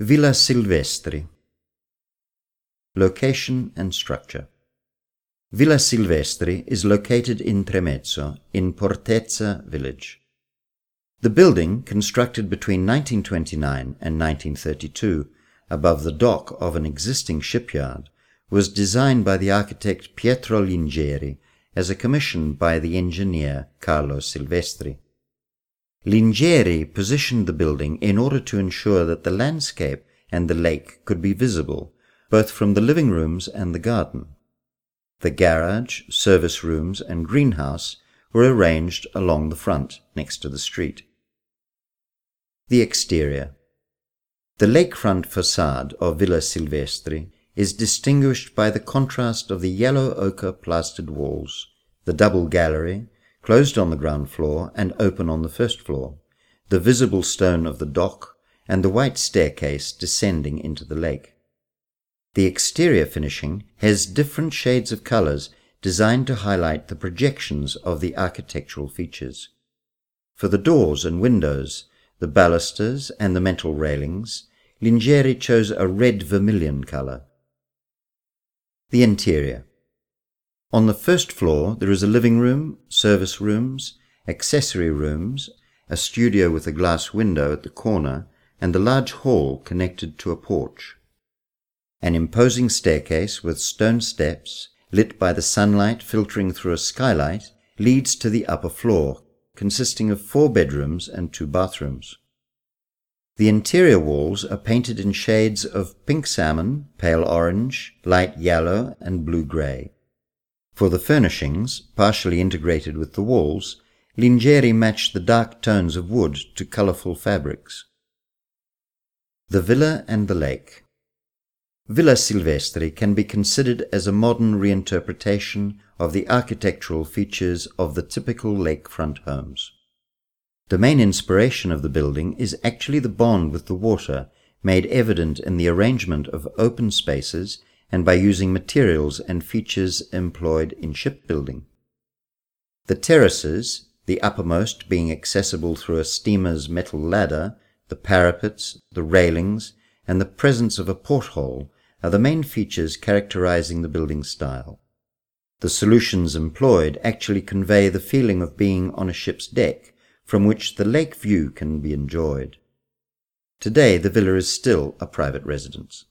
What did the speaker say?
Villa Silvestri Location and Structure Villa Silvestri is located in Tremezzo, in Portezza village. The building, constructed between 1929 and 1932 above the dock of an existing shipyard, was designed by the architect Pietro Lingeri as a commission by the engineer Carlo Silvestri. Lingeri positioned the building in order to ensure that the landscape and the lake could be visible, both from the living rooms and the garden. The garage, service rooms, and greenhouse were arranged along the front, next to the street. The exterior. The lakefront facade of Villa Silvestri is distinguished by the contrast of the yellow ochre plastered walls, the double gallery, closed on the ground floor and open on the first floor, the visible stone of the dock, and the white staircase descending into the lake. The exterior finishing has different shades of colors designed to highlight the projections of the architectural features. For the doors and windows, the balusters, and the mental railings, Lingeri chose a red vermilion color. The interior. On the first floor, there is a living room, service rooms, accessory rooms, a studio with a glass window at the corner, and a large hall connected to a porch. An imposing staircase with stone steps, lit by the sunlight filtering through a skylight, leads to the upper floor, consisting of four bedrooms and two bathrooms. The interior walls are painted in shades of pink salmon, pale orange, light yellow, and blue grey. For the furnishings, partially integrated with the walls, Lingeri matched the dark tones of wood to colourful fabrics. The Villa and the Lake Villa Silvestri can be considered as a modern reinterpretation of the architectural features of the typical lakefront homes. The main inspiration of the building is actually the bond with the water made evident in the arrangement of open spaces and by using materials and features employed in shipbuilding. The terraces, the uppermost being accessible through a steamer's metal ladder, the parapets, the railings, and the presence of a porthole are the main features characterizing the building style. The solutions employed actually convey the feeling of being on a ship's deck from which the lake view can be enjoyed. Today the villa is still a private residence.